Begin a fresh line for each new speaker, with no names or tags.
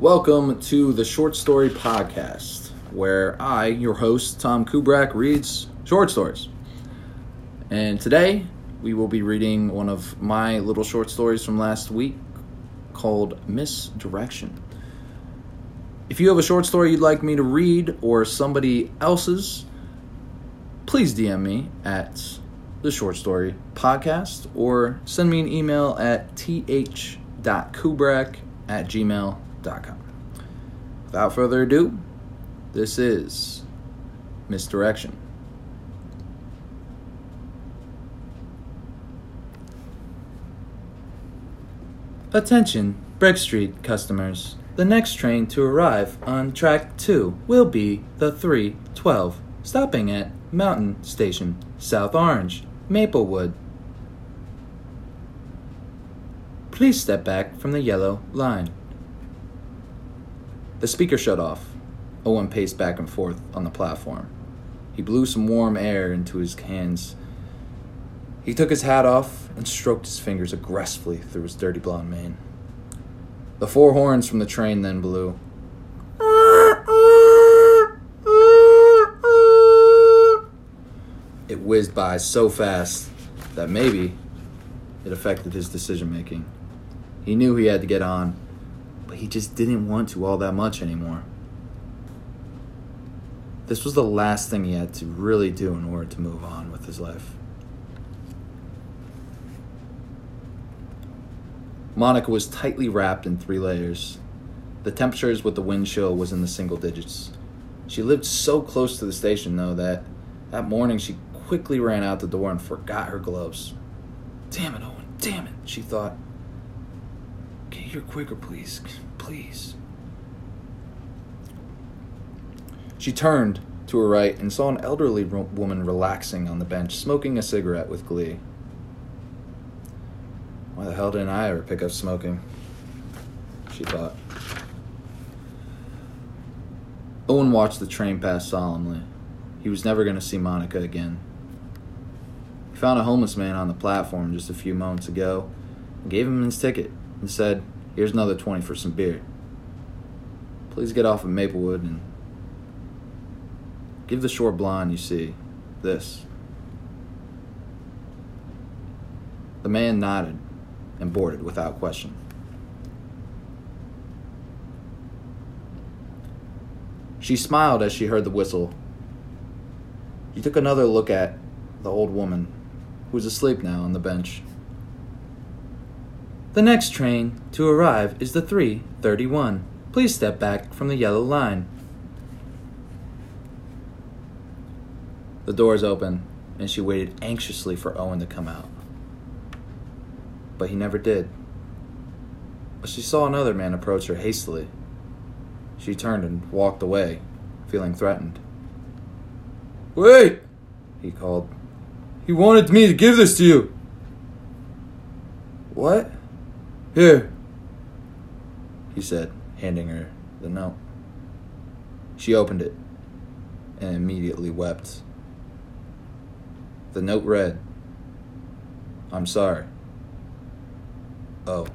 Welcome to the Short Story Podcast, where I, your host, Tom Kubrak, reads short stories. And today we will be reading one of my little short stories from last week called Misdirection. If you have a short story you'd like me to read or somebody else's, please DM me at the short story podcast or send me an email at th.kubrak at gmail.com. Without further ado, this is Misdirection. Attention, Brick Street customers. The next train to arrive on track 2 will be the 312, stopping at Mountain Station, South Orange, Maplewood. Please step back from the yellow line. The speaker shut off. Owen paced back and forth on the platform. He blew some warm air into his hands. He took his hat off and stroked his fingers aggressively through his dirty blonde mane. The four horns from the train then blew. It whizzed by so fast that maybe it affected his decision making. He knew he had to get on, but he just didn't want to all that much anymore. This was the last thing he had to really do in order to move on with his life. Monica was tightly wrapped in three layers. The temperatures with the wind chill was in the single digits. She lived so close to the station, though, that that morning she quickly ran out the door and forgot her gloves. Damn it, Owen, damn it, she thought. Here quicker, please, please. She turned to her right and saw an elderly ro- woman relaxing on the bench, smoking a cigarette with glee. Why the hell didn't I ever pick up smoking? She thought. Owen watched the train pass solemnly. He was never going to see Monica again. He found a homeless man on the platform just a few moments ago gave him his ticket and said, Here's another 20 for some beer. Please get off of Maplewood and give the short blonde you see this. The man nodded and boarded without question. She smiled as she heard the whistle. He took another look at the old woman, who was asleep now on the bench. The next train to arrive is the 331. Please step back from the yellow line. The doors opened, and she waited anxiously for Owen to come out. But he never did. But she saw another man approach her hastily. She turned and walked away, feeling threatened. Wait! he called. He wanted me to give this to you. What? Here, he said, handing her the note. She opened it and immediately wept. The note read, I'm sorry. Oh.